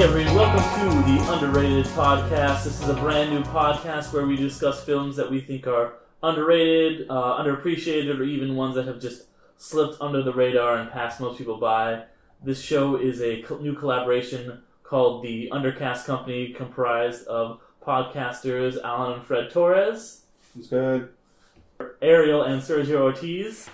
Hey everybody, welcome to the Underrated Podcast. This is a brand new podcast where we discuss films that we think are underrated, uh, underappreciated, or even ones that have just slipped under the radar and passed most people by. This show is a co- new collaboration called the Undercast Company, comprised of podcasters Alan and Fred Torres, It's good. Ariel and Sergio Ortiz.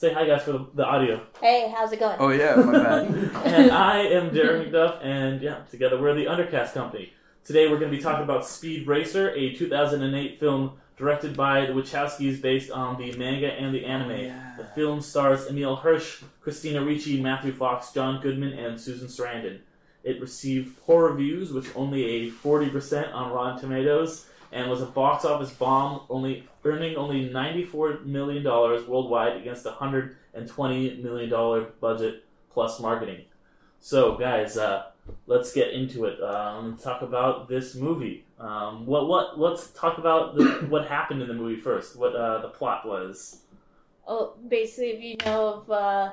Say hi, guys, for the, the audio. Hey, how's it going? Oh yeah, my bad. and I am Jeremy McDuff, and yeah, together we're the Undercast Company. Today we're going to be talking about Speed Racer, a 2008 film directed by the Wachowskis based on the manga and the anime. Oh, the film stars Emile Hirsch, Christina Ricci, Matthew Fox, John Goodman, and Susan Sarandon. It received poor reviews with only a 40% on Rotten Tomatoes and was a box office bomb, only earning only $94 million worldwide against a $120 million budget plus marketing. So, guys, uh, let's get into it. Um, talk about this movie. Um, what what? Let's talk about the, what happened in the movie first. What uh, the plot was. Oh, basically, if you know of uh,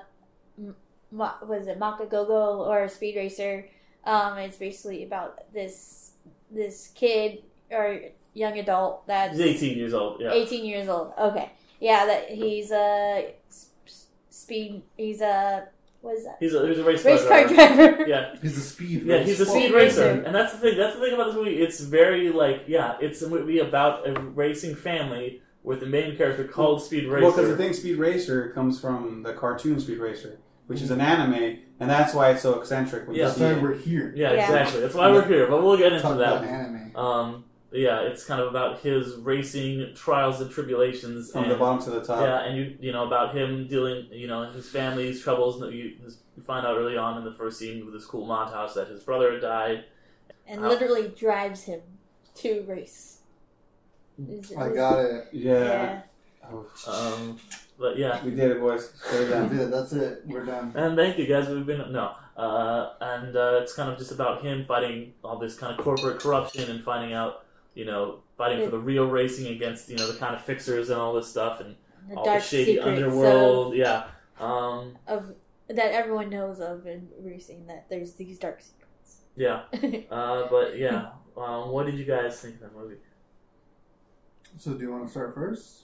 Ma- was it Makagogo or Speed Racer, um, it's basically about this this kid or young adult that's He's 18 years old. Yeah. 18 years old. Okay, yeah, that he's a speed. He's a what is that? He's a, he's a race, Race car car driver. driver. Yeah. He's a speed. Yeah, he's a Well, speed racer. racer, and that's the thing. That's the thing about this movie. It's very like, yeah, it's a movie about a racing family with the main character called Speed Racer. Well, because the thing Speed Racer comes from the cartoon Speed Racer, which is an anime, and that's why it's so eccentric. When Yeah. That's why we're here. yeah, Yeah. exactly. That's why we're here. But we'll get into Talk about that. anime. Um, yeah, it's kind of about his racing trials and tribulations, from and, the bottom to the top. yeah, and you you know about him dealing, you know, his family's troubles. And you, his, you find out early on in the first scene with this cool montage that his brother had died. and literally drives him to race. Is- I got it. Yeah. Yeah. Oh, Um, but yeah, we did it, boys. Straight That's down. it. That's it. We're done. And thank you guys. We've been no, uh, and uh, it's kind of just about him fighting all this kind of corporate corruption and finding out, you know, fighting for the real racing against you know the kind of fixers and all this stuff and The all the dark shady secrets underworld. Yeah. Um, of, of that everyone knows of in racing. That there's these dark secrets. yeah. Uh, but yeah. Um, what did you guys think of the movie? So, do you want to start first?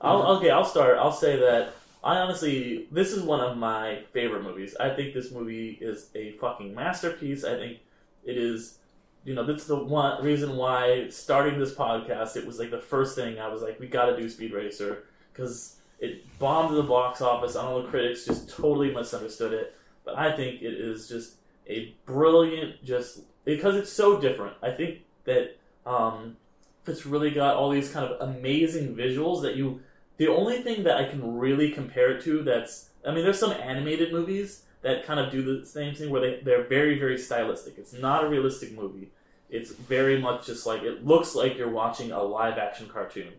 I'll, okay, I'll start. I'll say that I honestly, this is one of my favorite movies. I think this movie is a fucking masterpiece. I think it is, you know, that's the one reason why starting this podcast, it was like the first thing I was like, we got to do Speed Racer because it bombed the box office. I know the critics just totally misunderstood it, but I think it is just a brilliant, just because it's so different. I think that um, it's really got all these kind of amazing visuals that you the only thing that I can really compare it to that's I mean there's some animated movies that kind of do the same thing where they, they're very, very stylistic. It's not a realistic movie. It's very much just like it looks like you're watching a live action cartoon.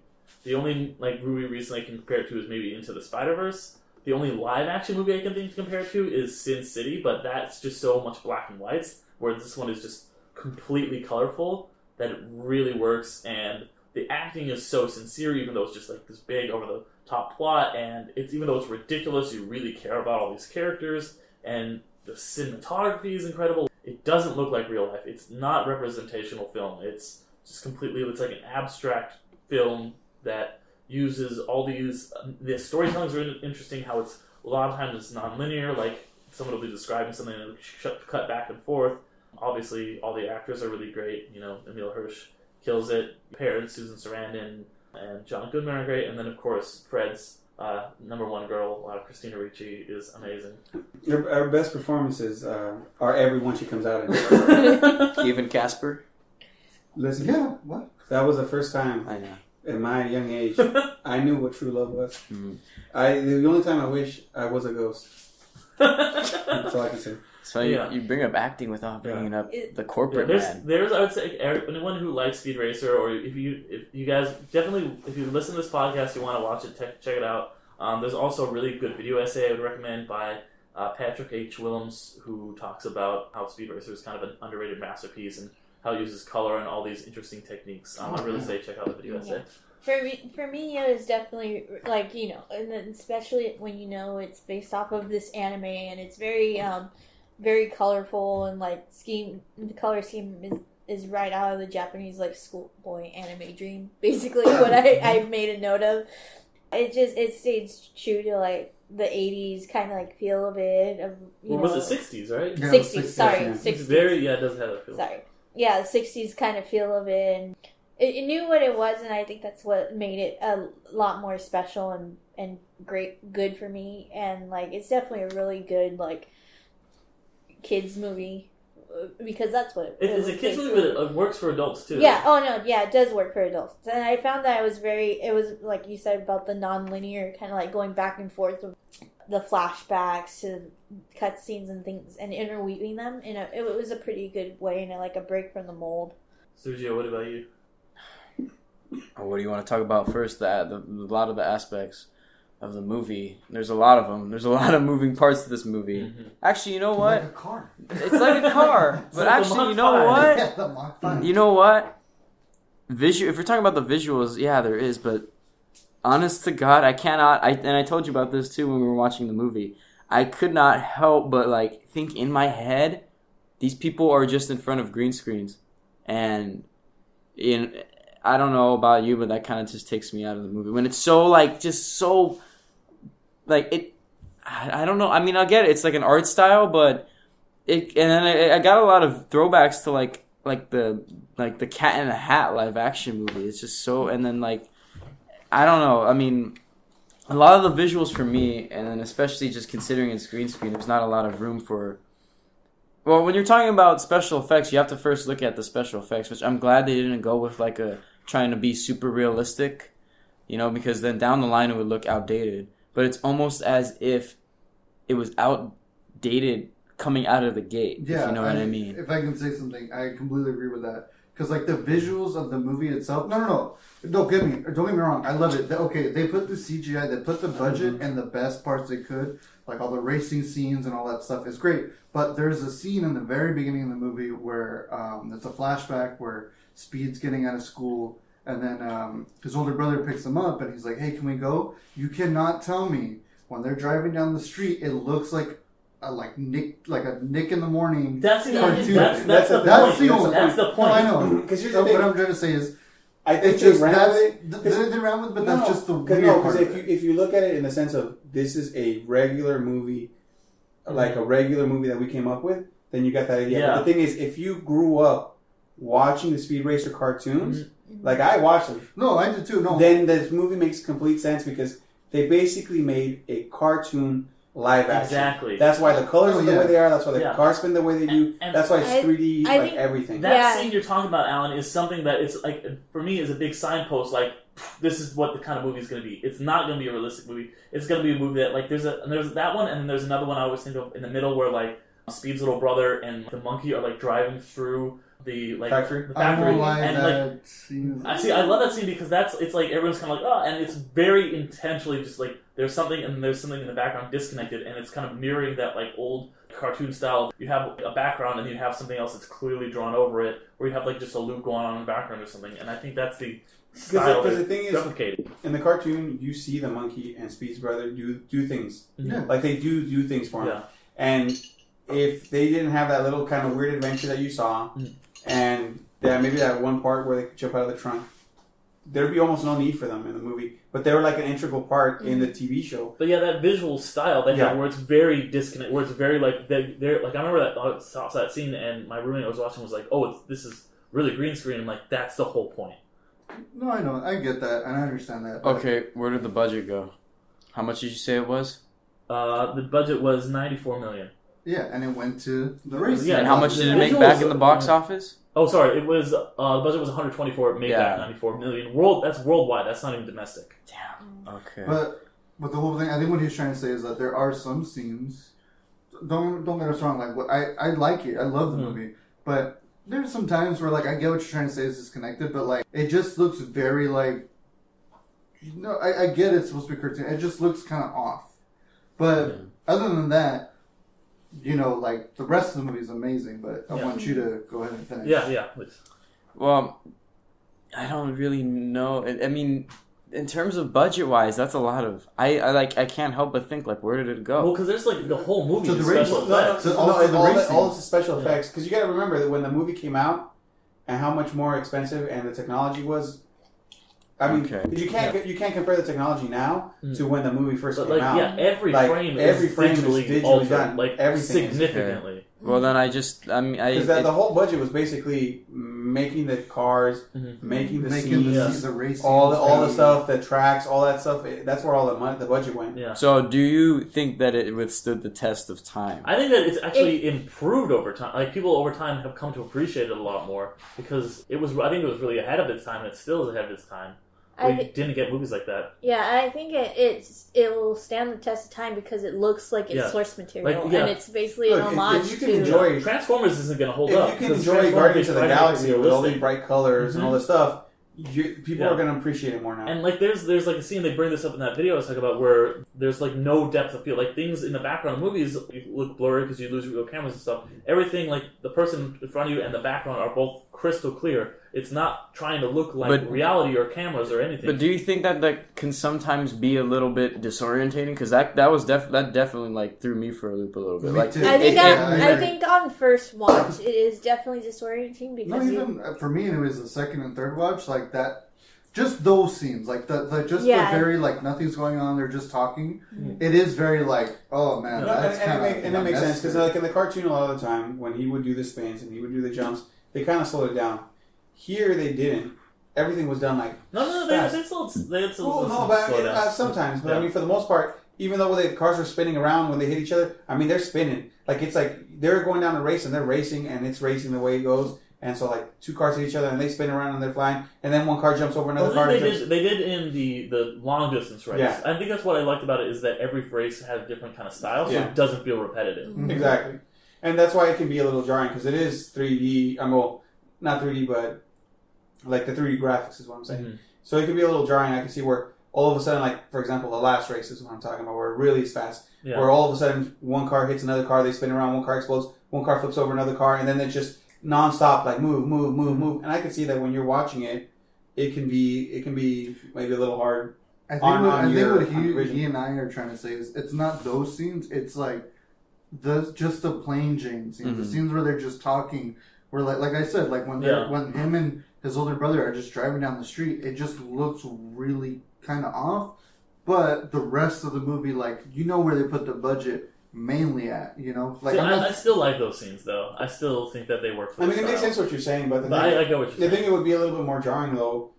The only like movie recently I can compare it to is maybe Into the Spider Verse. The only live action movie I can think to compare it to is Sin City, but that's just so much black and whites, where this one is just completely colorful that it really works and the acting is so sincere even though it's just like this big over the top plot and it's even though it's ridiculous you really care about all these characters and the cinematography is incredible. It doesn't look like real life. It's not representational film. It's just completely. It's like an abstract film that uses all these. The is really interesting. How it's a lot of times it's non-linear. Like someone will be describing something and cut back and forth. Obviously, all the actors are really great. You know, Emile Hirsch kills it. Parents, Susan Sarandon, and John Goodman are great. And then, of course, Fred's uh, number one girl, uh, Christina Ricci, is amazing. Our, our best performances uh, are every one she comes out in. Even Casper. Listen, Yeah, what? that was the first time I know. at my young age I knew what true love was. Mhm. I the only time I wish I was a ghost. That's all I can say. So you, Yeah. you bring up acting without bringing up It- the Yeah, corporate there's, man. there's, I would say, anyone who likes Speed Racer, or if you, if you guys definitely, if you listen to this podcast, you want to watch it, te- check it out. Um, there's also a really good video essay I would recommend by uh, Patrick H. Willems, who talks about how Speed Racer is kind of an underrated masterpiece and how it uses color and all these interesting techniques. Um, I really say check out the video essay. For me, for me, it was definitely like you know, and especially when you know it's based off of this anime and it's very, um, very colorful and like scheme. The color scheme is is right out of the Japanese like schoolboy anime dream. Basically, what I I made a note of. It just it stays true to like the '80s kind of like feel of it. Of you What know, was it, 60s, right? Yeah, 60s, 60s, sorry, yeah. It's 60s. very, yeah, it does have that feel. Sorry. Yeah, the 60s kind of feel of it. And it, it knew what it was, and I think that's what made it a lot more special and, and great, good for me. And, like, it's definitely a really good, like, kids movie. uh, Because that's what it, It, it it's a kids movie, but it works for adults too. Yeah. Oh no. Yeah, it does work for adults, and I found that it was very. It was like you said about the non-linear kind of like going back and forth with the flashbacks to cutscenes and things, and interweaving them in a. It was a pretty good way and like a break from the mold. Sergio, what about you? Oh, what do you want to talk about first? The, the a lot of the aspects of the movie. There's a lot of them. There's a lot of moving parts to this movie. Mhm. Actually, you know Like what? a car. It's like a car. But like actually, you know 5. what? Yeah, the You know what? Visual. If we're talking about the visuals, yeah, there is. But honest to God, I cannot. I and I told you about this too when we were watching the movie. I could not help but like think in my head, these people are just in front of green screens, and in I don't know about you, but that kind of just takes me out of the movie when it's so like just so like it. I I don't know. I mean, I get it. It's like an art style, but it and then I, I got a lot of throwbacks to like like the like the Cat in the Hat live action movie. It's just so and then like I don't know. I mean, a lot of the visuals for me, and then especially just considering it's green screen, there's not a lot of room for. Well, when you're talking about special effects, you have to first look at the special effects, which I'm glad they didn't go with like a trying to be super realistic, you know, because then down the line it would look outdated. But it's almost as if it was outdated coming out of the gate. Yeah, if you know what I mean. If I can say something, I completely agree with that. Because like the visuals of the movie itself, no, no, no, don't get me, don't get me wrong. I love it. Okay, they put the CGI, they put the budget and the best parts they could, like all the racing scenes and all that stuff is great. But there's a scene in the very beginning of the movie where um, it's a flashback where Speed's getting out of school. And then um, his older brother picks him up, and he's like, "Hey, can we go?" You cannot tell me when they're driving down the street, it looks like a like Nick, like a Nick in the morning. That's the cartoon. that's, that's, the That's point. the only- That's the No, point. I know. Because here's So the thing. what I'm trying to say is, I think it's they just ran that's with it. they they ran with, but No, that's just the 'cause weird no, part. because of if you it. if you look at it in the sense of this is a regular movie, like a regular movie that we came up with, then you got that idea. Yeah. But the thing is, if you grew up watching the Speed Racer cartoons, Mm-hmm. like I watched them, no, I did too. No, then this movie makes complete sense because they basically made a cartoon live action. Exactly. That's why the colors Oh, are the yeah. way they are. That's why the Yeah. cars spin the way they do. And- and that's why it's I- 3D, I like think everything. That Yeah. scene you're talking about, Alan, is something that it's like for me is a big signpost. Like this is what the kind of movie is going to be. It's not going to be a realistic movie. It's going to be a movie that like there's a there's that one, and then there's another one I always think of in the middle where like Speed's little brother and the monkey are like driving through the like Factory? the I factory, won't lie, and like that scene. I see. I love that scene because that's it's like everyone's kind of like oh, and it's very intentionally just like there's something and there's something in the background disconnected, and it's kind of mirroring that like old cartoon style. You have a background and you have something else that's clearly drawn over it, or you have like just a loop going on in the background or something. And I think that's the style Because the thing is, replicated. in the cartoon, you see the monkey and Speed's brother do do things. Yeah. Like they do do things for him. Yeah. And if they didn't have that little kind of weird adventure that you saw, Mm. And that maybe that one part where they could jump out of the trunk, there'd be almost no need for them in the movie. But they were like an integral part in the TV show. But yeah, that visual style they Yeah. have, where it's very disconnect, where it's very like they, they're like I remember that I saw that scene, and my roommate I was watching was like, "Oh, it's, this is really green screen." I'm like, "That's the whole point." No, I know, I get that, and I understand that. but- Okay, where did the budget go? How much did you say it was? Uh, the budget was 94 million. Yeah, and it went to the race. Yeah, and how much did it make back in the box office? Oh, sorry, it was uh, the budget was 124. It made Yeah. back 94 million. World, that's worldwide. That's not even domestic. Damn. Okay. But but the whole thing, I think what he's trying to say is that there are some scenes. Don't don't get us wrong. Like what I I like it. I love the Mhm. movie, but there's some times where like I get what you're trying to say is disconnected, but like it just looks very like. No, I, I get it's supposed to be cartoon. It just looks kind of off. But other than that, you know, like the rest of the movie is amazing. But I Yeah. want you to go ahead and finish. Yeah, yeah. please. Well, I don't really know. I I mean, in terms of budget wise, that's a lot of. I, I like. I can't help but think like, where did it go? Well, because there's like the whole movie To is the special No, no, effects. So all no, the all, the, all scenes. the special Yeah. effects because you got to remember that when the movie came out and how much more expensive and the technology was. I mean, Okay. 'cause you can't you can't compare the technology now Mm. to when the movie first But came like, out. yeah, every Like, frame every is frame is digitally, digitally altered, done. like Everything is. significantly. well, then I just. I mean, I. Because the, it- the whole budget was basically making the cars, Mhm. making the Making scenes, the, Yeah. the race all the all the stuff, the tracks, all that stuff. it- that's where all the money, the budget went. Yeah. so, do you think that it withstood the test of time? I think that it's actually improved over time. Like people over time have come to appreciate it a lot more because it was. I think it was really ahead of its time, and it still is ahead of its time. I We thi- didn't get movies like that. Yeah, I think it it's it will stand the test of time because it looks like it's Yeah. source material Like, yeah. and it's basically Look, an if- homage if you can to enjoy- Transformers isn't going to hold if up. you can 'cause enjoy Transformers Guardians of the try to make Galaxy with all realistic. bright colors and all this mm-hmm. stuff, you, people Yeah. are going to appreciate it more now. And like there's there's like a scene they bring this up in that video I was talking about where there's like no depth of field. Like things in the background of movies look blurry because you lose your cameras and stuff. Everything like the person in front of you and the background are both crystal clear. It's not trying to look like But- reality or cameras or anything. But do you think that that can sometimes be a little bit disorientating? Because that that was def- that definitely like threw me for a loop a little bit. Me like, too. I think it- on, it- I I think on first watch it is definitely disorienting because you, even uh, for me. It was the second and third watch, like that. Just those scenes, like the, the just Yeah. the very like nothing's going on. They're just talking. It is very like, oh man, No, that's and, and, kind it, make, and it makes sense because like in the cartoon a lot of the time when he would do the spins and he would do the jumps they kind of slowed it down here they didn't everything was done like no, no, no, they, fast. they still they had still well, some no but slow down. uh, sometimes but I mean for the most part even though the cars are spinning around when they hit each other I mean they're spinning like it's like they're going down a race and they're racing and it's racing the way it goes and so like two cars hit each other and they spin around and they're flying and then one car jumps over another Well, car they and jumps- did. They did in the the long distance race. Yeah. I think that's what I liked about it is that every race had a different kind of style, so Yeah. it doesn't feel repetitive. Mm-hmm. Exactly, and that's why it can be a little jarring because it is 3D. I'm well, not 3D, but like the 3D graphics is what I'm saying. Mhm. So it can be a little jarring. I can see where all of a sudden, like for example, the last race is what I'm talking about, where it really is fast. Yeah. Where all of a sudden one car hits another car, they spin around, one car explodes, one car flips over another car, and then it's just nonstop, like move, move, move, move. And I can see that when you're watching it, it can be it can be maybe a little hard. I think on- what, on I think what he, he and I are trying to say is it's not those scenes. It's like the just the plain Jane scenes, the Mhm. scenes where they're just talking. Where like like I said, like when Yeah. when him and his older brother are just driving down the street, it just looks really kind of off. But the rest of the movie, like you know where they put the budget mainly at, you know, like See, I'm I, not, I still like those scenes though. I still think that they work. For I mean, the it makes sense what you're saying, but the But thing, I, I get what you're the saying. thing that would be a little bit more jarring though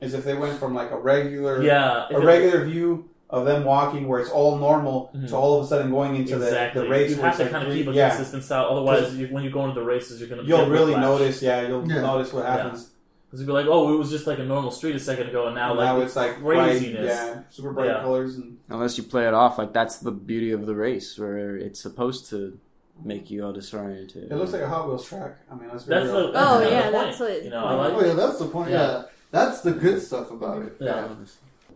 is if they went from like a regular yeah, if a it- regular view of them walking where it's all normal Mhm. to all of a sudden going into exactly. the, the race you have to like kind of keep a yeah, consistent style. Otherwise, you, when you go into the races, you're gonna you'll really whiplash. notice. Yeah, you'll Yeah. notice what happens. Because you'd be like, oh, it was just like a normal street a second ago, and now And like now it's like bright, craziness. yeah, super bright Yeah. colors and unless you play it off like that's the beauty of the race, where it's supposed to make you all disoriented. it looks like a Hot Wheels track. I mean, that's That's very the real. Oh, yeah, that's point, what- you know. Like oh yeah, that's the point. Yeah. Yeah. that's the good stuff about it. Yeah. Yeah,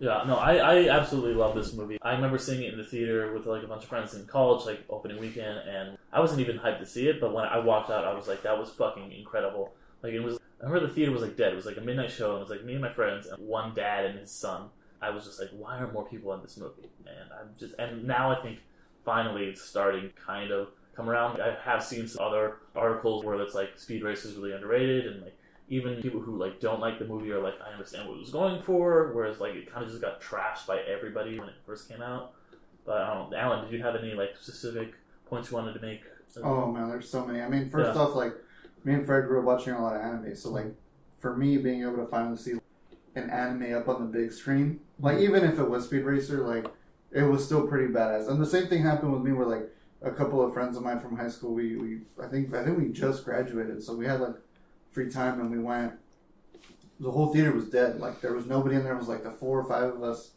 no, I, I absolutely love this movie. I remember seeing it in the theater with like a bunch of friends in college, like opening weekend, and I wasn't even hyped to see it. But when I walked out, I was like, that was fucking incredible. Like it was. I remember the theater was like dead. It was like a midnight show, and it was like me and my friends and one dad and his son. I was just like, why aren't more people in this movie? And I'm just, and now I think finally it's starting kind of come around. I have seen some other articles where it's like Speed Racer is really underrated, and like even people who like don't like the movie are like, I understand what it was going for. Whereas like it kind of just got trashed by everybody when it first came out. But I don't Alan, did you have any like specific points you wanted to make? Oh man, there's so many. I mean, first Yeah. off, like me and Fred grew up watching a lot of anime, so like for me, being able to finally see an anime up on the big screen, like even if it was Speed Racer, like it was still pretty badass. And the same thing happened with me, where like a couple of friends of mine from high school, we, we I think I think we just graduated, so we had like free time and we went. The whole theater was dead. Like there was nobody in there. It was like the four or five of us,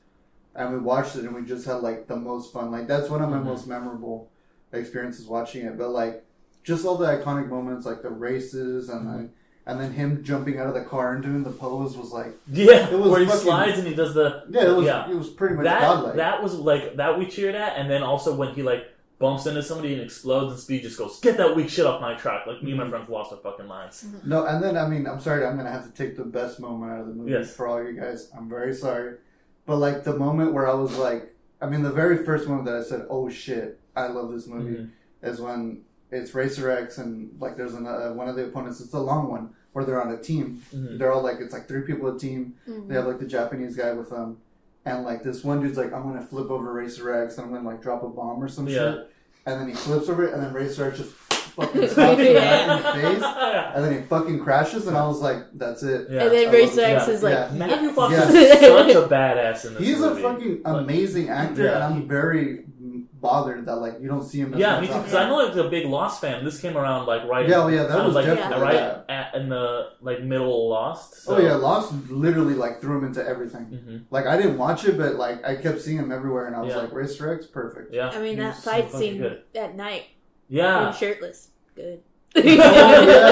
and we watched it and we just had like the most fun. Like that's one of my Mhm. most memorable experiences watching it. But like just all the iconic moments, like the races and Mm-hmm. then and then him jumping out of the car and doing the pose was like Yeah, It was where he fucking- slides and he does the yeah, it was Yeah. it was pretty much that godlike. that was like that we cheered at, and then also when he like bumps into somebody and explodes, and Speed just goes, "Get that weak shit off my track!" Like me and my Mhm. friends lost our fucking minds. No, and then I mean, I'm sorry, I'm gonna have to take the best moment out of the movie Yes. for all you guys. I'm very sorry, but like the moment where I was like, I mean, the very first moment that I said, "Oh shit, I love this movie," Mhm. is when it's Racer X and like there's an, uh, one of the opponents. It's a long one where they're on a team. Mhm. They're all like it's like three people a team. They have like the Japanese guy with them, and like this one dude's like, "I'm gonna flip over Racer X and I'm gonna like drop a bomb or some Yeah. shit," and then he flips over it, and then Racer X just fucking slaps him back in the face. And then he fucking crashes, and I was like, "That's it." Yeah. And then I Racer love- X yeah, is like, yeah. Matthew Fox Yeah. is such a badass in this He's movie. a fucking amazing actor, yeah, and I'm very bothered that like you don't see him. As Yeah, much me too. Because I'm like a big Lost fan. This came around like right. Yeah, well, yeah, that kind was like definitely right that. at, in the like middle of Lost. So. Oh yeah, Lost literally like threw him into everything. Mhm. Like I didn't watch it, but like I kept seeing him everywhere, and I was Yeah. like, Racer X, perfect. Yeah, I mean, that was so fight scene good. at night, Yeah, him shirtless, good. oh yeah,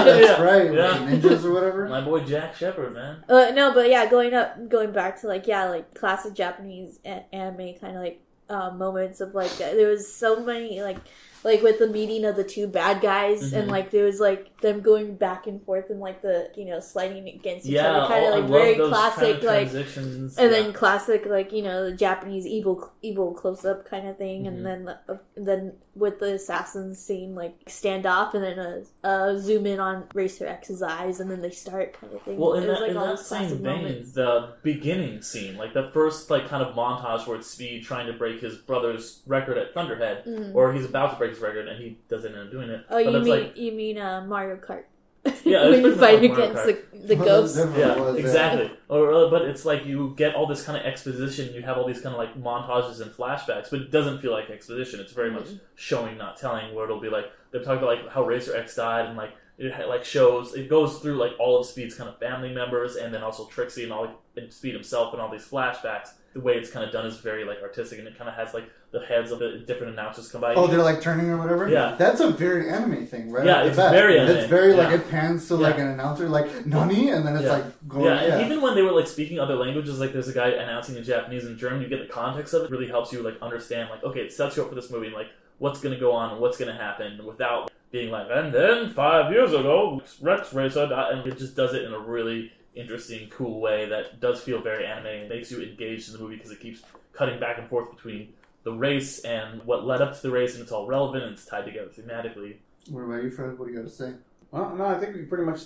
that's Yeah. right. Yeah. With the ninjas or whatever. my boy Jack Shephard, man. Uh, no, but yeah, going up, going back to like yeah, like classic Japanese a- anime kind of like uh, moments of like there was so many like like with the meeting of the two bad guys and Mhm. like there was like them going back and forth and like the you know sliding against each Yeah, other, kind of like very classic kind of like. transitions. And yeah. then classic, like you know, the Japanese evil, evil close up kind of thing, Mhm. and then, uh, then with the assassins scene, like stand off, and then uh, zoom in on Racer X's eyes, and then they start kind of thing. Well, in It was, that, like, in all that same vein, moments. the beginning scene, like the first like kind of montage where it's Speed trying to break his brother's record at Thunderhead, Mhm. or he's about to break his record and he doesn't end up doing it. Oh, but you it's mean like you mean uh, Mario Kart? Yeah, it's when you fight like against the, the Well, ghosts. that definitely yeah, was, exactly. Or, uh, but it's like you get all this kind of exposition. You have all these kind of like montages and flashbacks, but it doesn't feel like exposition. It's very much showing, not telling. Where it'll be like they're talking about like how Racer X died, and like it like shows it goes through like all of Speed's kind of family members, and then also Trixie and all and Speed himself, and all these flashbacks. The way it's kind of done is very like artistic, and it kind of has like the heads of the different announcers come by. Oh, they're like turning or whatever. Yeah. that's a very anime thing, right? Yeah, it's bat. very anime. It's very like Yeah. it pans to like Yeah. an announcer, like Nani, and then it's Yeah. like going. Yeah, Yeah, even when they were like speaking other languages, like there's a guy announcing in Japanese and German, you get the context of it. it really helps you like understand, like okay, it sets you up for this movie, and like what's going to go on, and what's going to happen, without being like, and then five years ago, Rex Racer, and it just does it in a really interesting, cool way that does feel very anime and makes you engaged in the movie because it keeps cutting back and forth between the race and what led up to the race, and it's all relevant and it's tied together thematically. What about you, Fred? What do you got to say? Well, no, I think we pretty much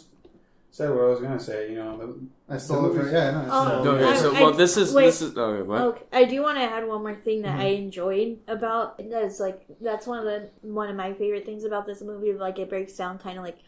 said what I was gonna say. You know, the, I stole the it from yeah, no, I Oh, stole. Okay, I- so I- well, this is wait. this is okay. What? Okay, I do want to add one more thing that I Mm-hmm. enjoyed about it that's like that's one of the one of my favorite things about this movie. Like it breaks down kind of like,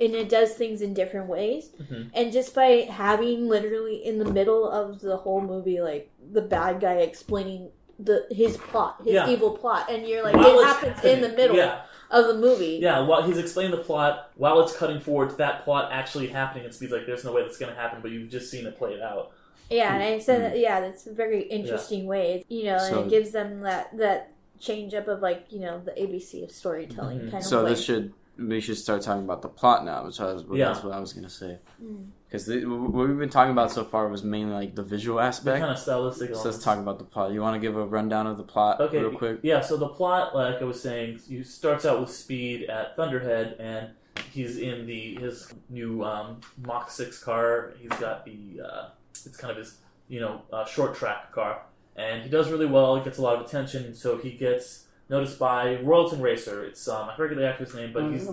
and it does things in different ways. Mhm. And just by having literally in the middle of the whole movie, like the bad guy explaining the his plot, his Yeah. evil plot, and you're like, While it it's happens in the middle Yeah. Of the movie. Yeah, while he's explaining the plot, while it's cutting forward to that plot actually happening, and Speed's like, "There's no way that's going to happen," but you've just seen it played out. Yeah, and I said, that, yeah, that's a very interesting way, you know, So- and it gives them that that change up of like you know the ABC of storytelling Mhm. kind So of way. this should we should start talking about the plot now, which I was, Yeah. that's what I was gonna say. Mm. Because what we've been talking about so far was mainly like the visual The aspect. kind of stylistic. So let's talk about the plot. You want to give a rundown of the plot Okay, real quick? yeah. So the plot, like I was saying, you starts out with Speed at Thunderhead, and he's in the his new um, Mach Six car. He's got the uh, it's kind of his you know uh, short track car, and he does really well. He gets a lot of attention, so he gets noticed by Royalton Racer. It's um, I forget the actor's name, but Oh, he's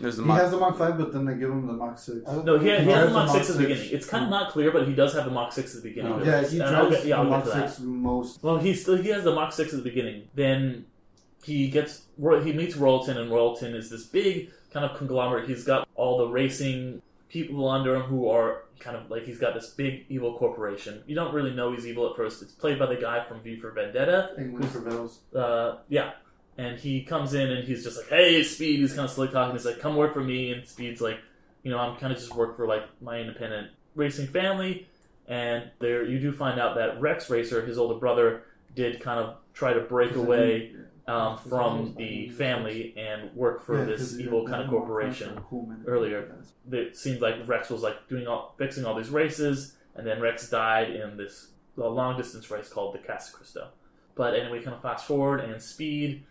There's the He Mach- has the Mach 5, but then they give him the Mach 6. no, he, has, he has the Mach 6 at the beginning. It's kind of not clear, but he does have the Mach 6 at the beginning. Oh. of Yeah, this. he And I'll drives get, yeah, I'll the Mach 6 most. Well, he still he has the Mach six at the beginning. Then he gets Roy- he meets Royalton, and Royalton is this big kind of conglomerate. He's got all the racing people under him who are kind of like he's got this big evil corporation. You don't really know he's evil at first. It's played by the guy from V for Vendetta. England prevails. Uh, yeah. And he comes in and he's just like, "Hey, Speed." He's kind of slick talking. He's like, "Come work for me." And Speed's like, "You know, I'm kind of just work for like my independent racing family." And there, you do find out that Rex Racer, his older brother, did kind of try to break away um, from the family and work for Yeah, this evil kind of corporation earlier. It seemed like Rex was like doing all, fixing all these races, and then Rex died in this long distance race called the Casa Cristo. But anyway, kind of fast forward, and Speed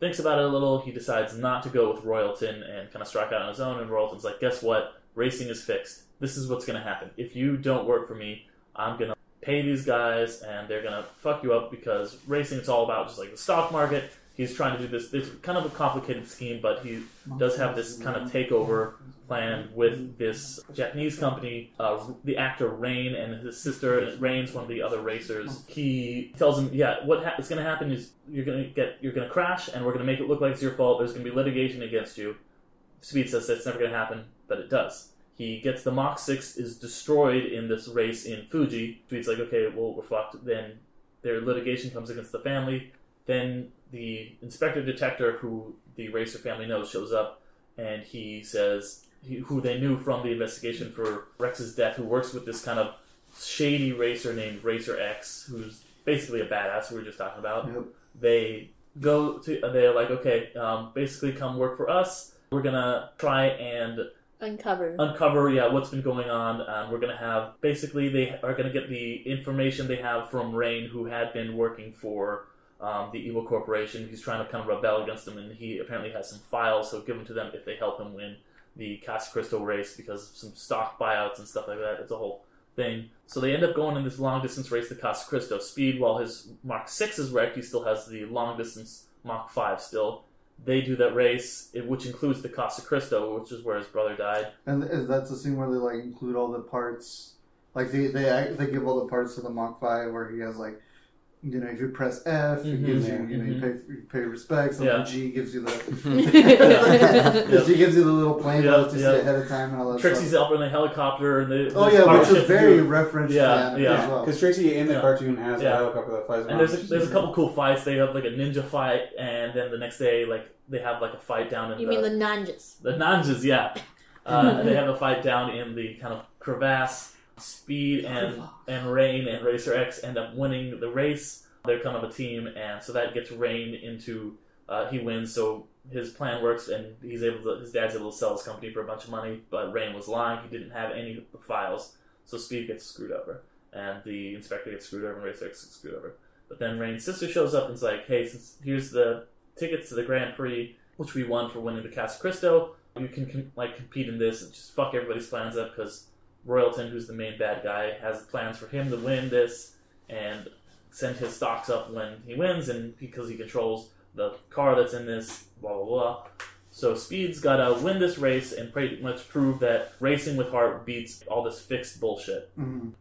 thinks about it a little. He decides not to go with Royalton and kind of strike out on his own. And Royalton's like, "Guess what? Racing is fixed. This is what's going to happen. If you don't work for me, I'm going to pay these guys, and they're going to fuck you up because racing it's all about just like the stock market." He's trying to do this. It's kind of a complicated scheme, but he does have this kind of takeover plan with this Japanese company. Uh, the actor Rain and his sister, Rain's one of the other racers. He tells him, "Yeah, what ha- going to happen is you're going to get you're going to crash, and we're going to make it look like it's your fault. There's going to be litigation against you." Speed says that's never going to happen, but it does. He gets the Mach Six is destroyed in this race in Fuji. Speed's like, "Okay, well we're fucked." Then their litigation comes against the family. Then the inspector detector, who the racer family knows, shows up, and he says, he, who they knew from the investigation for Rex's death, who works with this kind of shady racer named Racer X, who's basically a badass. Who we were just talking about. Yep. They go to, they're like, okay, um, basically come work for us. We're gonna try and Uncover. uncover yeah what's been going on and we're going to have basically they are going to get the information they have from rain who had been working for um, the evil corporation. He's trying to kind of rebel against them and he apparently has some files so give them to them if they help him win the Casa Cristo race because of some stock buyouts and stuff like that it's a whole thing. So they end up going in this long distance race to Casa Cristo speed while his Mach 6 is wrecked he still has the long distance Mach 5 still. They do that race, which includes the Casa Cristo, which is where his brother died. And that's the scene where they like include all the parts, like they they they give all the parts to the Mach Five, where he has like, you know, if you press F, it Mhm. gives Yeah. you, you know, you Mhm. pay you pay respects, and Yeah. G gives you the, Yep. G gives you the little plane Yep, notes to yep. see ahead of time and all that Trixie's stuff. up in the helicopter, and the Oh yeah, part which is very to- referenced. Yeah, yeah. As well. Because Tracy in the Yeah. cartoon has Yeah. a helicopter that flies around. And there's a, there's a couple cool fights. They have like a ninja fight, and then the next day, like they have like a fight down in You the mean the nanjas? the nanjas, yeah. Uh, they have a fight down in the kind of crevasse. Speed and and Rain and Racer X end up winning the race. They're kind of a team, and so that gets Rain into uh, he wins. So his plan works, and he's able to. His dad's able to sell his company for a bunch of money, but Rain was lying. He didn't have any files, so Speed gets screwed over, and the inspector gets screwed over, and Racer X gets screwed over. But then Rain's sister shows up and's like, "Hey, since here's the tickets to the Grand Prix, which we won for winning the Casa Cristo, you can com- like compete in this and just fuck everybody's plans up because Royalton, who's the main bad guy, has plans for him to win this and send his stocks up when he wins, and because he controls the car that's in this, blah blah blah. So Speed's got to win this race and pretty much prove that racing with heart beats all this fixed bullshit. Mhm.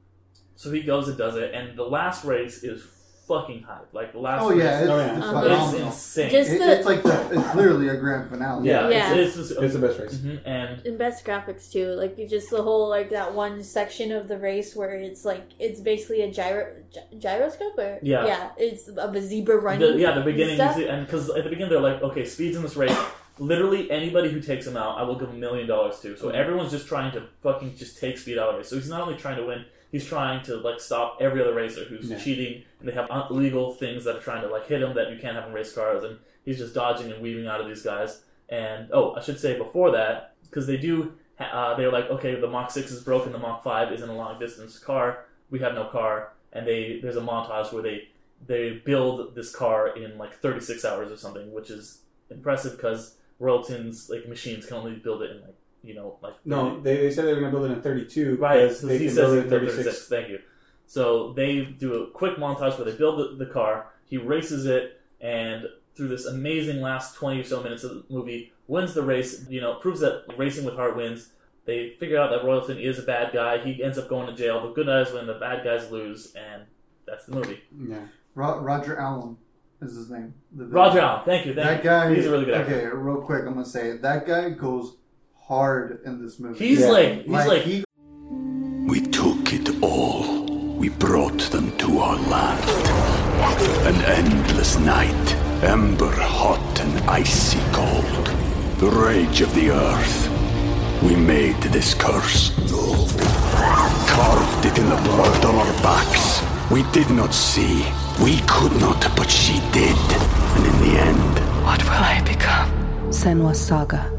So he goes and does it, and the last race is fucking hype. Like the last Oh yeah, it's, Oh, yeah. it's Uh-huh. it's phenomenal. insane. Just- It- the- it's like the, it's clearly a grand finale. yeah, Yeah. It's, it's, It's the best race. Mhm, and And best graphics too. Like you just the whole like that one section of the race where it's like it's basically a gyro gy- gyroscope or Yeah. yeah it's of a zebra running. The, yeah, the beginning, stuff. see, and because at the beginning they're like, okay, Speed's in this race. Literally anybody who takes him out, I will give a million dollars to. So everyone's just trying to fucking just take Speed out of it. So he's not only trying to win, he's trying to like stop every other racer who's Yeah. cheating, and they have illegal things that are trying to like hit him that you can't have in race cars, and he's just dodging and weaving out of these guys. And oh, I should say before that, because they do, uh, they're like, okay, the Mach Six is broken, the Mach Five is in a long distance car. We have no car, and they there's a montage where they they build this car in like 36 hours or something, which is impressive because Royalton's like machines can only build it in like you know like No, they, they said they were going to build it in 32. right. because So they he can says build it in 36. 36. Thank you. So they do a quick montage where they build the, the car. He races it. and through this amazing last twenty or so minutes of the movie, wins the race. You know, proves that racing with heart wins. They figure out that Royalton is a bad guy. He ends up going to jail. The good guys win, the bad guys lose, and that's the movie. Yeah. Ro- Roger Allam is his name. Roger Allam, thank you, thank that you. guy. He's a really good actor. Okay, real quick, I'm gonna say it. that guy goes hard in this movie. He's like, he's like, he We took it all. We brought them to our land. An endless night, ember hot and icy cold. The rage of the earth. We made this curse. Carved it in the blood on our backs. We did not see. We could not, but she did. And in the end, What will I become? Senua's Saga.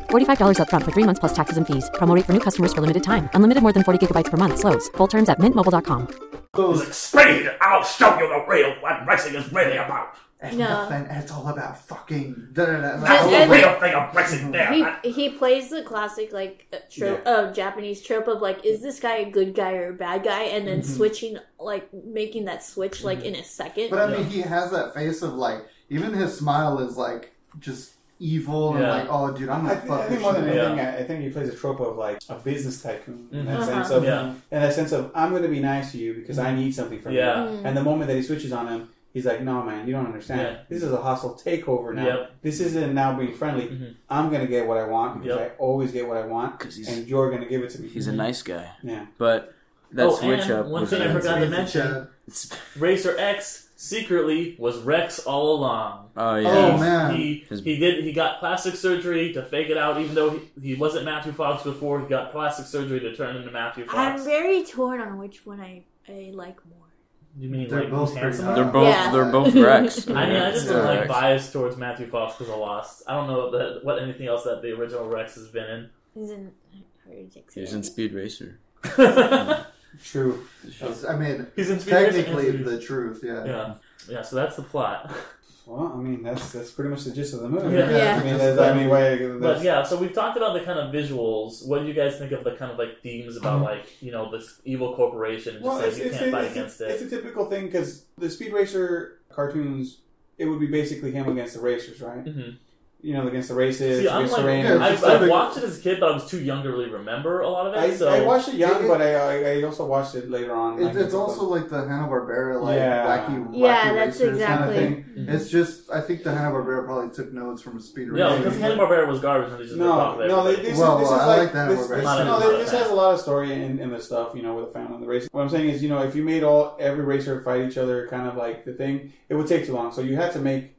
$45 upfront for three months plus taxes and fees. Promo rate for new customers for limited time. Unlimited more than 40 gigabytes per month. Slows. Full terms at mintmobile.com. goes Speed, I'll show you the real what racing is really about. and No. nothing. And it's all about fucking. Da, da, da, Just- da. and- real thing of racing there. He he plays the classic like uh, trope, uh, Japanese trope of like, is this guy a good guy or a bad guy, and then Mhm. switching like making that switch like in a second. But I mean, he has that face of like, even his smile is like just evil and Yeah. like, oh, dude, I'm I, gonna thi- fuck I this think more than shit up. anything, I, I think he plays a trope of like a business tycoon in that Mhm. sense of Yeah. in that sense of I'm going to be nice to you because I need something from Yeah. you. Mm. And the moment that he switches on him, he's like, "No, man, you don't understand. Yeah. This is a hostile takeover now. Yep. This isn't now being friendly. Mm-hmm. I'm going to get what I want because Yep. I always get what I want, he's- and you're going to give it to me. He's a nice guy. Yeah. But that oh, switch and up. One was thing I a- forgot to mention: Racer X secretly was Rex all along. Oh, He- yeah. Oh, man. He His- he did he got plastic surgery to fake it out, even though he, he wasn't Matthew Fox before. He got plastic surgery to turn into Matthew Fox. I'm very torn on which one I, I like more. You mean They're like both who's pretty handsome? They're both. Yeah. They're both Rex. I mean, I just Yeah. am like Rex. biased towards Matthew Fox because of Lost. I don't know that what anything else that the original Rex has been in. He's in Heretic He's in Speed Racer. Hmm. True. I mean, He's in Speed technically and- the truth. Yeah. Yeah, yeah. So that's the plot. Well, I mean, that's that's pretty much the gist of the movie. Yeah. Yeah. I mean, that's, I mean, why, But that's, yeah, so we've talked about the kind of visuals. What do you guys think of the kind of like themes about like you know this evil corporation? and Just Well, like it's, you can't fight it's, against it's, it. it's a typical thing because the Speed Racer cartoons, it would be basically him against the racers, right? Mhm. You know, against the races, See, against like, the rangers. I've, I've watched it as a kid, but I was too young to really remember a lot of it. I, so I watched it young, It- but I, I I also watched it later on. It, like, it's also like the Hanna Barbera, like Yeah. wacky, wacky Yeah, that's exactly- kind of thing. Mhm. It's just, I think the Hanna Barbera probably took notes from Speed yeah, Racer. because Hanna Barbera was garbage and they just No, no, they, this, Well, this well, is I like, like that this, this, no, not this has a lot of story in, in the stuff, you know, with the family and the racing. What I'm saying is, you know, if you made all every racer fight each other, kind of like the thing, it would take too long. So you had to make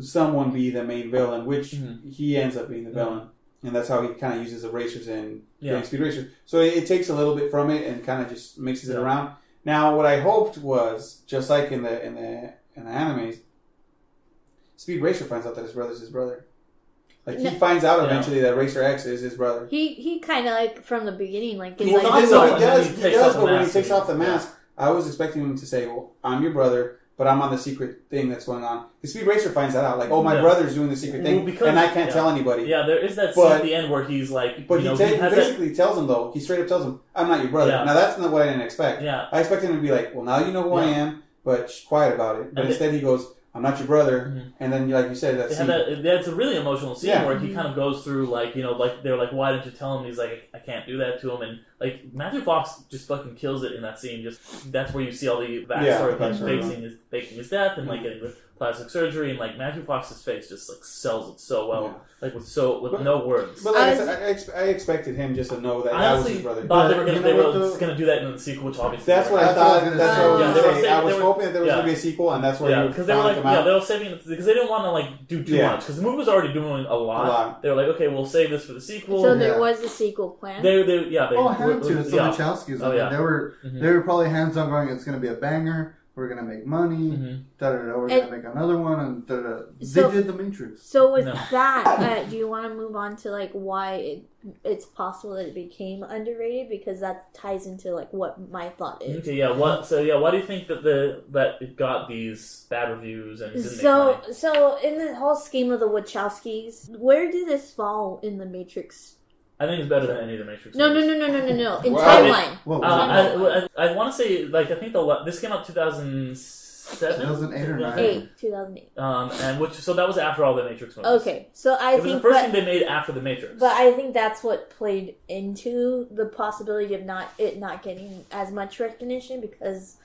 someone be the main villain, which Mhm. he ends up being the villain, and that's how he kind of uses the racers in Yeah. yeah. Speed Racer. So it, it takes a little bit from it and kind of just mixes it around. Now, what I hoped was just like in the in the in the animes, Speed Racer finds out that his brother's his brother. Like he No. finds out Yeah. eventually that Racer X is his brother. He he kind of like from the beginning, like is Well, like not He, so, he and then does, he he does, but when he takes off the mask, I was expecting him to say, "Well, I'm your brother, but I'm on the secret thing that's going on." The Speed Racer finds that out, like, "Oh, my Yeah. brother's doing the secret Well, thing, because- and I can't yeah. tell anybody." Yeah, there is that scene But- at the end where he's like, But you know, he, ta- he he has that- basically tells him though. He straight up tells him, "I'm not your brother." Yeah. Now that's not what I didn't expect. Yeah. I expected him to be like, "Well, now you know who I am," but quiet about it. But And instead, he goes, "I'm not your brother," Mhm. and then, like you said, that They scene. have that, that's a really emotional scene Yeah. where he kind of goes through like you know like they're like why didn't you tell him he's like I can't do that to him and like Matthew Fox just fucking kills it in that scene just that's where you see all the backstory Yeah, of him facing his faking his death and like getting the plastic surgery and like Matthew Fox's face just like sells it so well Yeah. like with so with But- no words. But like I, I said, I, ex- I expected him just to know that I that was honestly his brother. thought they were But gonna they were what, though? just gonna do that in the sequel, which obviously That's what I That's what I was thought. gonna That's what I Yeah, was they saying. saying- I was were- hoping that there was yeah. going to be a sequel, and that's where Yeah, you because they were finally like, yeah, they were saving it because they didn't want to like do too Yeah. much because the movie was already doing a lot. A lot. They were like, okay, we'll save this for the sequel. so there was a sequel plan. They, they, yeah, they. Oh, I had to. It's the yeah. Wachowskis. Oh, I Oh, yeah. they were they mm-hmm. were probably hands on going. It's going to be a banger. We're gonna make money. Mm-hmm. Da da da. We're And- gonna make another one, and da da. So- they did the Matrix. So with No. that, uh, do you want to move on to like why it, it's possible that it became underrated? Because that ties into like what my thought is. Okay, yeah. What? So yeah, why do you think that the that it got these bad reviews and didn't make So, money? so in the whole scheme of the Wachowskis, where did this fall in the Matrix? I think it's better than any of the Matrix. No, no, movies. no, no, no, no, no. In Well, timeline. Uh, I, I, I want to say like I think the la- this came out two thousand seven, 2008 or nine. Eight, 2008. Um, and which so that was after all the Matrix movies. Okay, so I it was think, the first but, thing they made after the Matrix. but I think that's what played into the possibility of not it not getting as much recognition because,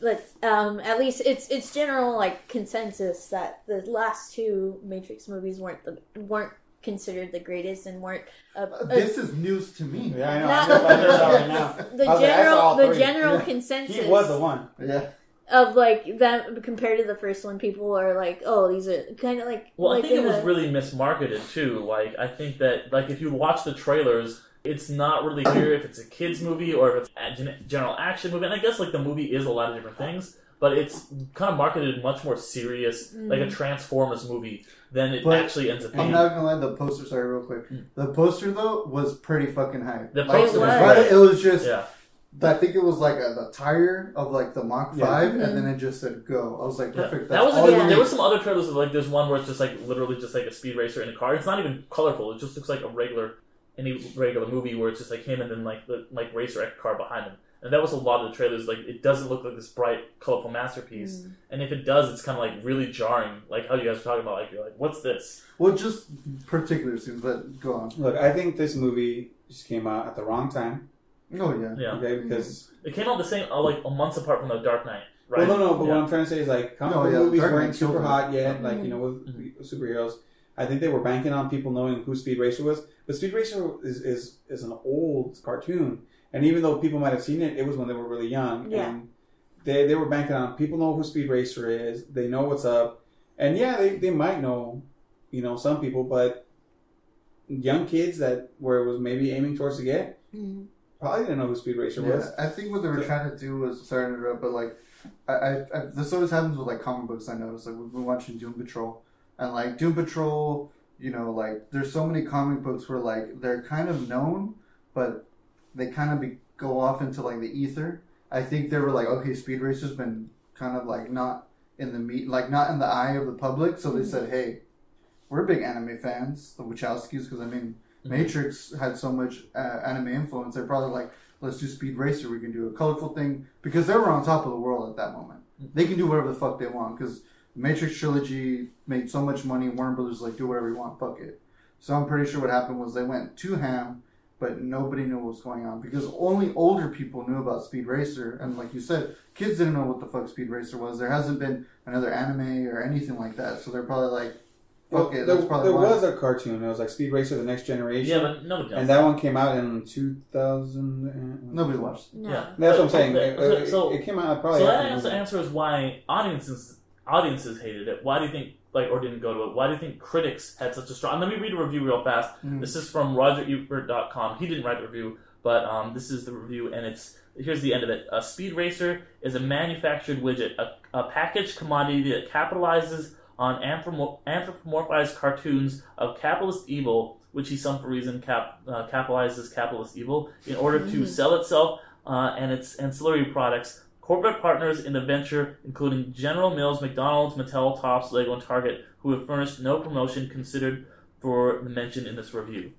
let's um, at least it's it's general like consensus that the last two Matrix movies weren't the weren't considered the greatest and weren't. Uh, uh, This is news to me. Yeah, I know. Not- I'm just finding this out right now. The I was like, general- the general Yeah. consensus- He was the one. Yeah. of like them compared to the first one, people are like, "Oh, these are kind of like." Well, like I think it was the- really mismarketed too. Like, I think that like if you watch the trailers, it's not really clear if it's a kids movie or if it's a gen- general action movie. And I guess like the movie is a lot of different things, but it's kind of marketed much more serious, like a Mm. Transformers movie, than it But actually ends up being. I'm not gonna lie, the poster. Sorry, real quick. The poster though was pretty fucking hype. The Like, poster was right. It was just. Yeah. I think it was like a, the tire of like the Mach Yeah. Five, Mhm. and then it just said "go." I was like, Yeah. That was a good one. There need. were some other trailers of like there's one where it's just like literally just like a speed racer in a car. It's not even colorful. It just looks like a regular any regular movie where it's just like him and then like the like racer car behind him. And that was a lot of the trailers. Like it doesn't look like this bright, colorful masterpiece. Mm. And if it does, it's kind of like really jarring. Like how you guys were talking about. Like you're like, what's this? Well, just particular scenes, but go on. Look, I think this movie just came out at the wrong time. Oh yeah. Yeah. Okay, because It came out the same uh, like a month apart from the Dark Knight. Right? Well, no, no. But Yeah. what I'm trying to say is like comic No, book yeah, movies Dark weren't super hot yet. Like Mm-hmm. you know, with, with superheroes, I think they were banking on people knowing who Speed Racer was. But Speed Racer is is, is an old cartoon, and even though people might have seen it, it was when they were really young. Yeah. And they they were banking on people know who Speed Racer is. They know what's up, and yeah, they they might know, you know, some people, but young kids that where it was maybe aiming towards to get Mhm. probably didn't know who Speed Racer Yeah, was. I think what they were trying to do was sorry to interrupt, but like, I, I, I this always happens with like comic books. I noticed like we've been watching Doom Patrol, and like Doom Patrol, you know, like there's so many comic books where like they're kind of known, but they kind of be, go off into like the ether. I think they were like, okay, Speed Racer's been kind of like not in the meat, like not in the eye of the public, so they mm-hmm. said, hey, we're big anime fans, the Wachowskis, because I mean, mm-hmm. Matrix had so much uh, anime influence. They're probably like, let's do Speed Racer. We can do a colorful thing because they were on top of the world at that moment. Mm-hmm. They can do whatever the fuck they want because Matrix trilogy made so much money. Warner Brothers like do whatever you want, fuck it. So I'm pretty sure what happened was they went too ham, but nobody knew what was going on because only older people knew about Speed Racer, and like you said, kids didn't know what the fuck Speed Racer was. There hasn't been another anime or anything like that, so they're probably like, Well, fuck it. there That's probably there why. was a cartoon. It was like Speed Racer: The Next Generation. Yeah, but nobody knows. And that one came out in 2000. Nobody watched. No. Yeah. That's what I'm saying. but- It- so- it- so- it came out probably So that the answer, movie. answer is why audiences audiences hated it. Why do you think like or didn't go to it? Why do you think critics had such a strong? Let me read a review real fast. Mm. This is from RogerEbert.com. He didn't write the review, but um, this is the review, and it's here's the end of it. A speed racer is a manufactured widget, a, a packaged commodity that capitalizes on anthropomorphized cartoons of capitalist evil, which he some for reason cap, uh, capitalizes capitalist evil in order to Mhm. sell itself uh, and its ancillary products. Corporate partners in the venture, including General Mills, McDonald's, Mattel, Tops, Lego, and Target, who have furnished no promotion considered for the mention in this review.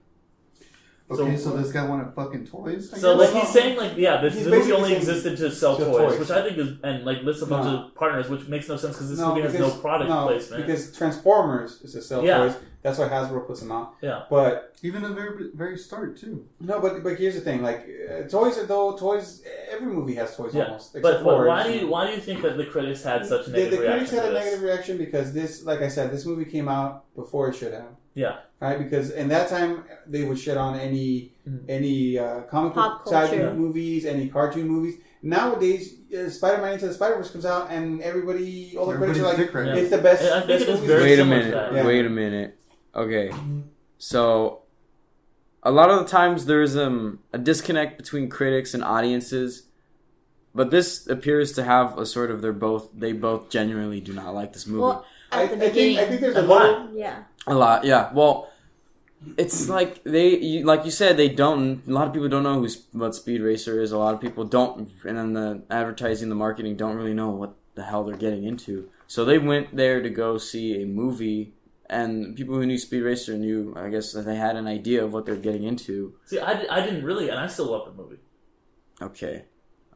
Okay, so, this guy wanted fucking toys. I So guess? like he's saying like yeah, this He's movie basically only existed to sell to toys, toys. which I think is and like lists a bunch No. of partners, which makes no sense because this movie has no because- product no, placement. Because Transformers is to sell Yeah. toys. That's why Hasbro puts them out. Yeah. But even at the very very start too. No, but but here's the thing: like uh, toys, are though toys, every movie has toys yeah, almost. but, except but why do you why do you think that the critics had such a the, negative the critics reaction had a this? negative reaction because this, like I said, this movie came out before it should have. Yeah. Right, because in that time they would shit on any any uh, comic Pop book type movies, any cartoon movies. Nowadays, uh, Spider-Man Into the Spider-Verse comes out, and everybody, all the critics are like, Everybody's dick right "It's the best." I think best it is movie." wait a minute. Yeah. Wait a minute. Okay. So a lot of the times there's um a disconnect between critics and audiences but this appears to have a sort of they're both they both genuinely do not like this movie. Well, at I, I the think beginning, I think there's a And why? little. yeah. A lot, yeah. Well, it's like they, you, like you said, they don't. A lot of people don't know who what Speed Racer is. A lot of people don't, and then the advertising, the marketing, don't really know what the hell they're getting into. So they went there to go see a movie, and people who knew Speed Racer knew, I guess, that they had an idea of what they're getting into. See, I, I didn't really, and I still love the movie. Okay.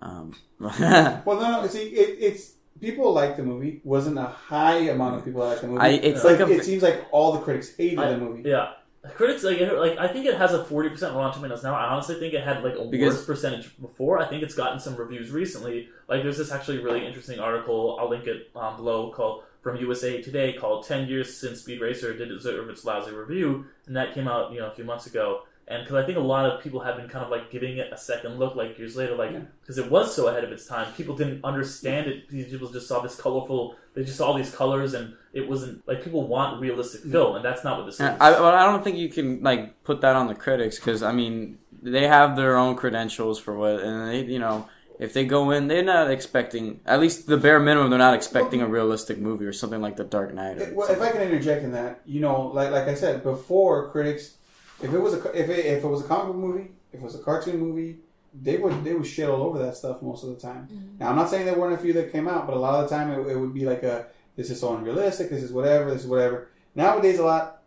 Um, Well, no, no. See, it, it's people liked the movie. Wasn't a high amount of people that like the movie. I- it's like, like a- it seems like all the critics hated I- the movie. Yeah. Critics like like I think it has a forty percent Rotten Tomatoes now. I honestly think it had like a Because- worse percentage before. I think it's gotten some reviews recently. Like there's this actually really interesting article. I'll link it um, below called from USA Today called 10 years since Speed Racer did deserve its lousy review and that came out you know a few months ago and because I think a lot of people have been kind of like giving it a second look like years later like because it was so ahead of its time people didn't understand it These people just saw this colorful they just saw all these colors and it wasn't like people want realistic mm. film and that's not what this is I, but I don't think you can like put that on the critics because I mean they have their own credentials for what, and they you know if they go in, they're not expecting at least the bare minimum. They're not expecting a realistic movie or something like The Dark Knight. Or It- well, if I can interject in that, you know, like like I said before, critics, if it was a if it, if it was a comic book movie, if it was a cartoon movie, they would they would shit all over that stuff most of the time. Mm-hmm. Now I'm not saying there weren't a few that came out, but a lot of the time it, it would be like a this is so unrealistic, this is whatever, this is whatever. Nowadays, a lot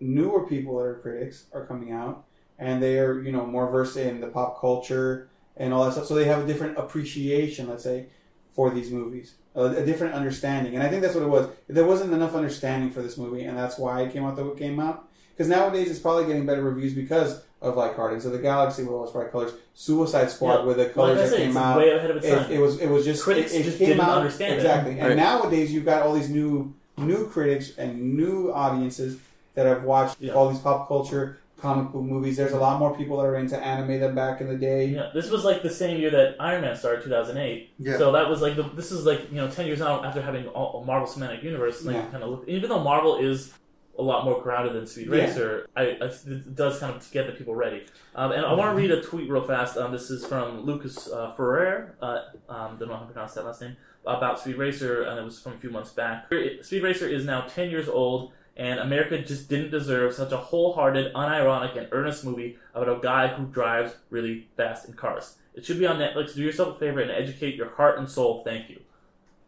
newer people that are critics are coming out, and they are you know more versed in the pop culture and all that stuff, so they have a different appreciation, let's say, for these movies, a, a different understanding, and I think that's what it was. There wasn't enough understanding for this movie, and that's why it came out the way it came out. Because nowadays it's probably getting better reviews because of like Guardians of the Galaxy with all its bright colors, Suicide Squad Yeah. with the Like colors I that said, came it's out. way ahead of its it, time. it was it was just Critics it, it just came didn't out- understand it. exactly. And Right. nowadays you've got all these new new critics and new audiences that have watched all these pop culture comic book movies. There's a lot more people that are into anime than back in the day. Yeah, this was like the same year that Iron Man started, 2008. Yeah. So that was like the, this is like you know 10 years out after having all, Marvel Cinematic Universe. Like Yeah. kind of look, even though Marvel is a lot more grounded than Speed Yeah. Racer, I, I, it does kind of get the people ready. Um, and I want to read a tweet real fast. Um, this is from Lucas uh, Ferrer. Uh, um, don't know how to pronounce that last name about Speed Racer, and it was from a few months back. Speed Racer is now 10 years old. And America just didn't deserve such a wholehearted, unironic, and earnest movie about a guy who drives really fast in cars. It should be on Netflix. Do yourself a favor and educate your heart and soul. Thank you.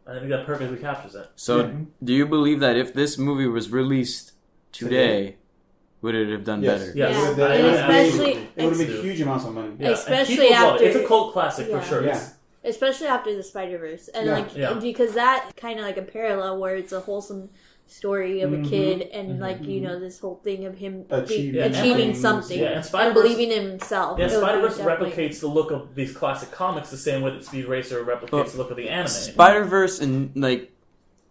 I think that perfectly captures it. So, do you believe that if this movie was released today, would it have done Yes. better? Yes. It would have been- especially- it would have been huge amounts of money. Yeah, and Especially people love it. after- It's a cult classic Yeah. for sure. Yeah. It's- especially after the Spider Verse, and Yeah. like Yeah. because that kind of like a parallel where it's a wholesome story of Mhm. a kid, and Mm-hmm. like you know this whole thing of him be- Achieving achieving, things. something Yeah, and and, Spider-Verse- believing in himself. Yeah, It would be Spider Verse definitely- replicates the look of these classic comics the same way that Speed Racer replicates Well, the look of the anime. Spider Verse and like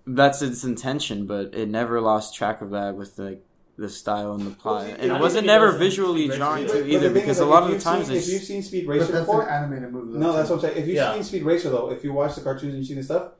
that's its intention, but it never lost track of that with like the style and the plot, see, and it wasn't never does visually Speed Racer jarring to either because is, a lot of the you've times seen, if you've seen Speed But Racer that's before, an animated movie. No, that's what I'm saying. If you've Yeah. seen Speed Racer though, if you watch the cartoons and you see the stuff,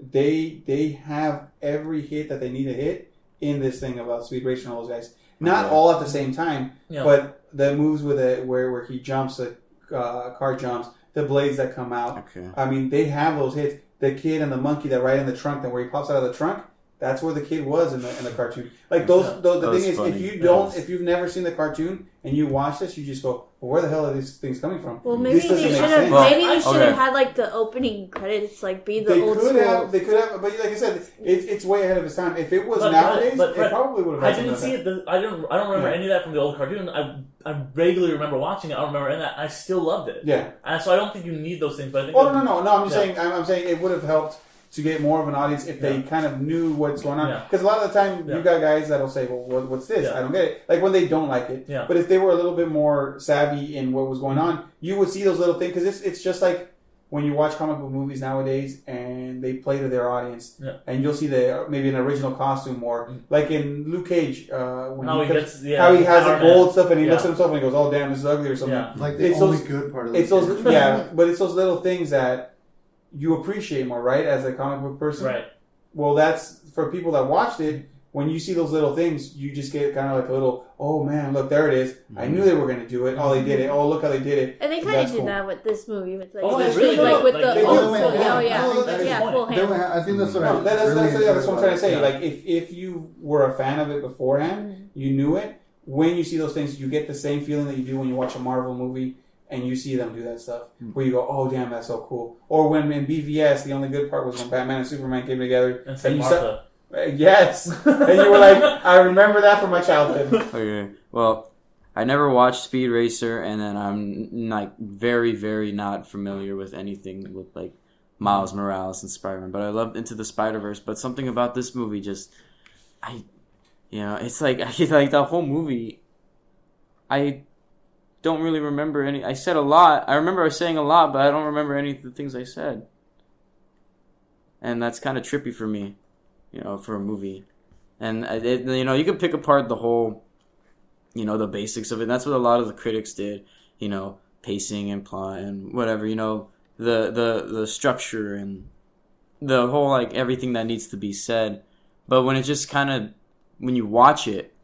they they have every hit that they need to hit in this thing about Speed Racer and all those guys. Not Okay. all at the same time, Yeah. but the moves with it where where he jumps, the uh, car jumps, the blades that come out. Okay. I mean, they have those hits. The kid and the monkey that ride in the trunk, that where he pops out of the trunk. That's where the kid was in the in the cartoon. Like those, Yeah. those the thing is, funny. if you don't, if you've never seen the cartoon and you watch this, you just go, "Well, where the hell are these things coming from?" Well, maybe This they should have. Well, maybe they should okay. have had like the opening credits, like be the they old could school. have, they could have, but like I said, it, it's way ahead of its time. If it was But- nowadays, but- but it probably would have. I didn't see like it. The, I don't. I don't remember Yeah. any of that from the old cartoon. I I vaguely remember watching it. I don't remember any of that. I still loved it. Yeah. And so I don't think you need those things. But I think. Oh no, no, no, no. I'm Yeah. saying. I'm, I'm saying it would have helped to get more of an audience if they Yeah. kind of knew what's going on. Yeah. Because a lot of the time, Yeah. you got guys that'll say, "Well, what, what's this? Yeah. I don't get it." Like when they don't like it. Yeah. But if they were a little bit more savvy in what was going on, you would see those little things. Because it's it's just like when you watch comic book movies nowadays and they play to their audience, Yeah. and you'll see the maybe an original costume or like in Luke Cage uh, when How he, he comes- yeah, how he has the gold stuff and he looks at himself and he goes, "Oh damn, this is ugly" or something. Yeah. Like the It's only those- good part of It's those yeah, but it's those little things that you appreciate more, right? As a comic book person, Right. Well, that's for people that watched it. when you see those little things, you just get kind of like a little, oh man, look there it is. I Mm-hmm. knew they were going to do it. Oh, they did it. Oh, look how they did it. And they kind of did cool. that with this movie, with like, Oh, they really like did. with Like, the they oh, did full, it yeah, yeah, Oh, that's yeah, full point. Hand. went- I think that's what I No, that- that's, really that's, yeah, that's what I'm trying to say. enjoyed about Like, if, if you were a fan of it beforehand, you knew it. When you see those things, you get the same feeling that you do when you watch a Marvel movie and you see them do that stuff. Where you go, oh, damn, that's so cool. Or when in BVS, the only good part was when Batman and Superman came together. And Saint you Martha. saw- uh, yes. and you were like, I remember that from my childhood. Okay. Well, I never watched Speed Racer, and then I'm like very, very not familiar with anything with like Miles Morales and Spider Man. But I loved Into the Spider Verse. But something about this movie just, I, you know, it's like I like the whole movie. I don't really remember any. I said a lot. I remember I was saying a lot, but I don't remember any of the things I said. And that's kind of trippy for me, you know, for a movie. And it, you know, you can pick apart the whole you know the basics of it. That's what a lot of the critics did. You know, pacing and plot and whatever. You know, the the the structure and the whole like everything that needs to be said. But when it just kind of when you watch it,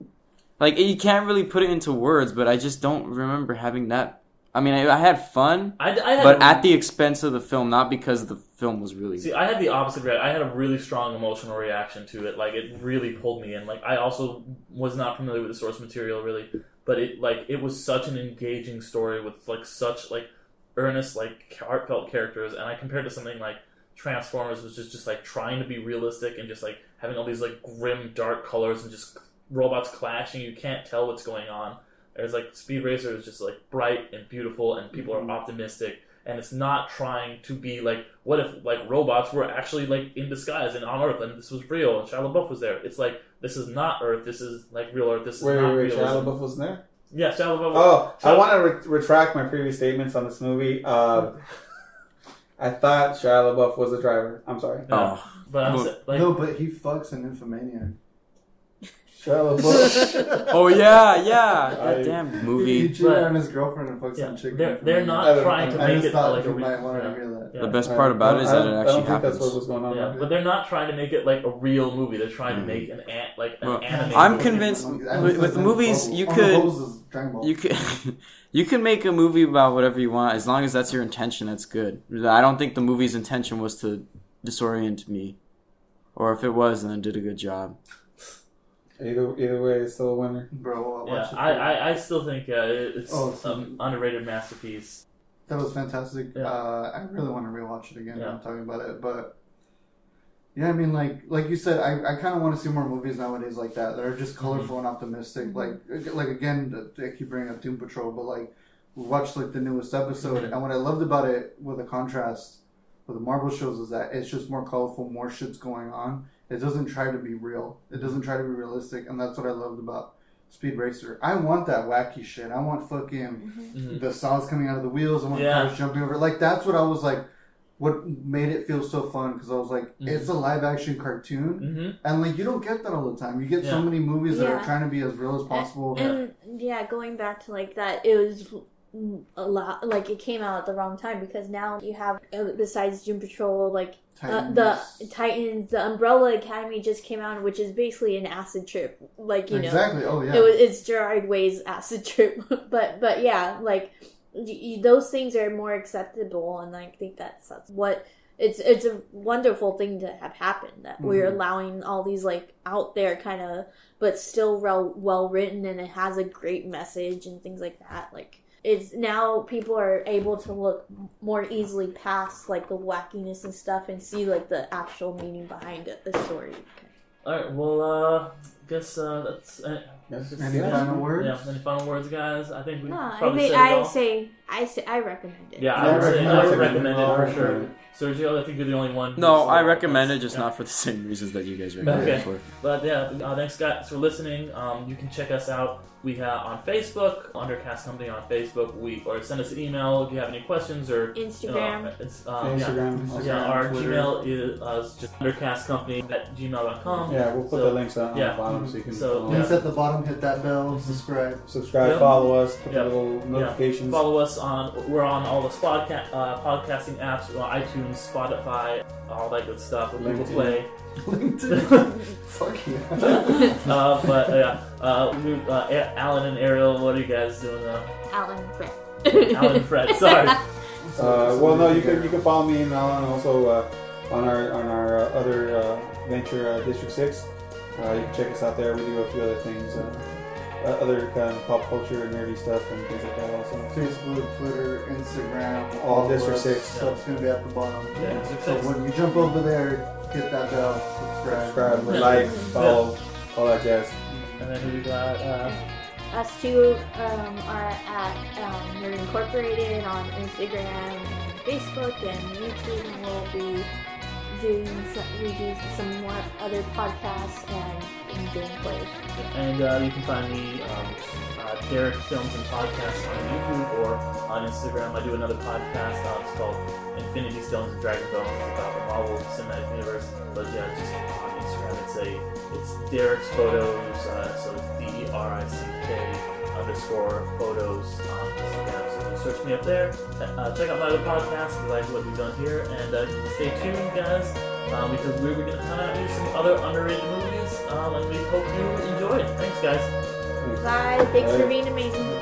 like you can't really put it into words. But I just don't remember having that. I mean, I, I had fun, I, I had but at the expense of the film, not because the film was really. See, I had the opposite reaction. I had a really strong emotional reaction to it. Like it really pulled me in. Like I also was not familiar with the source material really, but it like it was such an engaging story with like such like earnest like heartfelt characters. And I compared to something like Transformers, which is just like trying to be realistic and just like having all these like grim dark colors and just robots clashing. You can't tell what's going on. There's like Speed Racer is just like bright and beautiful, and people are optimistic and it's not trying to be like what if like robots were actually like in disguise and on Earth and this was real and Shia LaBeouf was there. It's like this is not Earth. This is like real Earth. This is Wait, not wait, wait. Shia. LaBeouf was there? Yeah, Shia LaBeouf. Oh, I want to re- retract my previous statements on this movie. Uh, I thought Shia LaBeouf was the driver. I'm sorry. Yeah. But I'm like, no, but he fucks an Nymphomaniac. Shia LaBeouf. oh yeah, yeah. I- That damn He movie. cheated on his girlfriend and fucked Yeah, some chick. they're- they're not I trying to I make just it thought like a you might want to hear that. Yeah. The best part about it is that it actually happens. what was going on. Yeah, but they're not trying to make it like a real movie. They're trying to mm. make an ant like an Well, animated. I'm movie. convinced with, with movies you could Bubbles is Dragon Ball. you could you can make a movie about whatever you want as long as that's your intention. That's good. I don't think the movie's intention was to disorient me, or if it was, then it did a good job. Either either way, it's still a winner. Bro, I Yeah, watched it I, I, I still think uh, it's Oh, so- an underrated masterpiece. That was fantastic. Yeah. Uh, I really want to rewatch it again. Yeah. Now I'm talking about it, but yeah, I mean, like like you said, I, I kind of want to see more movies nowadays like that that are just colorful and optimistic. Like like again, I keep bringing up Doom Patrol, but like we watched like the newest episode, and what I loved about it with the contrast with the Marvel shows is that it's just more colorful, more shit's going on. It doesn't try to be real. It doesn't try to be realistic, and that's what I loved about Speed Racer. I want that wacky shit. I want fucking the saws coming out of the wheels. I want Yeah. cars jumping over. Like that's what I was like. What made it feel so fun because I was like, it's a live action cartoon, Mhm. and like you don't get that all the time. You get so many movies that Yeah. are trying to be as real as possible. And yeah, going back to like that, it was a lot like it came out at the wrong time because now you have uh, besides Doom Patrol, like uh, the Titans. Titans, the Umbrella Academy just came out, which is basically an acid trip. Like you know, Exactly. Oh, yeah. it was, it's Gerard Way's acid trip. but but yeah, like those things are more acceptable, and I think that's, that's what. It's it's a wonderful thing to have happened that we're Mhm. allowing all these like out there kind of but still well well written and it has a great message and things like that like it's now people are able to look more easily past like the wackiness and stuff and see like the actual meaning behind it, the story All right. Well, uh, guess uh, that's. Uh, Any final words? Yeah. Any final words, guys? I think we no i probably think said it i all. say i say i recommend it Yeah, Yeah, I would I say I recommend would it. recommend it for Yeah. sure. Sergio, I think you're the only one. No, who's, I uh, recommend it, just yeah. not for the same reasons that you guys recommend Okay. it for. But yeah, uh, thanks guys for listening. Um, you can check us out. We have on Facebook, Undercast Company on Facebook. We or send us an email if you have any questions or Instagram. You know, it's um, Instagram, Yeah, Instagram, yeah, our Twitter. Gmail is uh, is just undercastcompany at gmail.com. Yeah, we'll put So, the links on- on Yeah, the bottom. bottom, so you can So, follow Links us. at the bottom. Hit that bell. Subscribe. subscribe, Yep. follow us, put Yep. the little Yeah. notifications. Follow us on. We're on all the podca- uh, podcasting apps, we're iTunes, Spotify, all that good stuff. With Google Play. LinkedIn. Fuck yeah. uh, but uh, yeah, uh, we, uh, A- Alan and Ariel, what are you guys doing? Uh, Alan Fred. Alan and Fred, sorry. Uh, well, no, you can you can follow me and Alan also uh, on our on our uh, other uh, venture, uh, District Six. Uh, you can check us out there. We do a few other things, uh, uh, other kind of pop culture and nerdy stuff and things like that. Also, Facebook, Twitter, Instagram, All of District. Six. Stuff's gonna be at the bottom. Yeah, District So when you jump over there, hit that bell, subscribe. subscribe, Yeah. like, follow, all that jazz. And then we got. Uh, Us two um, are at um, Nerd Incorporated on Instagram and Facebook and YouTube, and we'll be doing some, we do some more other podcasts and, gameplay. And uh, you can find me, um, uh, Derick Films and Podcasts on YouTube or on Instagram. I do another podcast. Uh, it's called Infinity Stones and Dragon Bones. About the Marvel Cinematic Universe. But yeah, just on Instagram, it's a it's Derick's photos. Uh, so it's D E R I C K underscore photos on Instagram. So you can search me up there. Uh, check out my other podcast if you like what we've done here. And uh, stay tuned, guys, uh, because we're going to come out do some other underrated movies. Um, and we hope you enjoy it. Thanks, guys. Bye. Thanks Bye. for being amazing.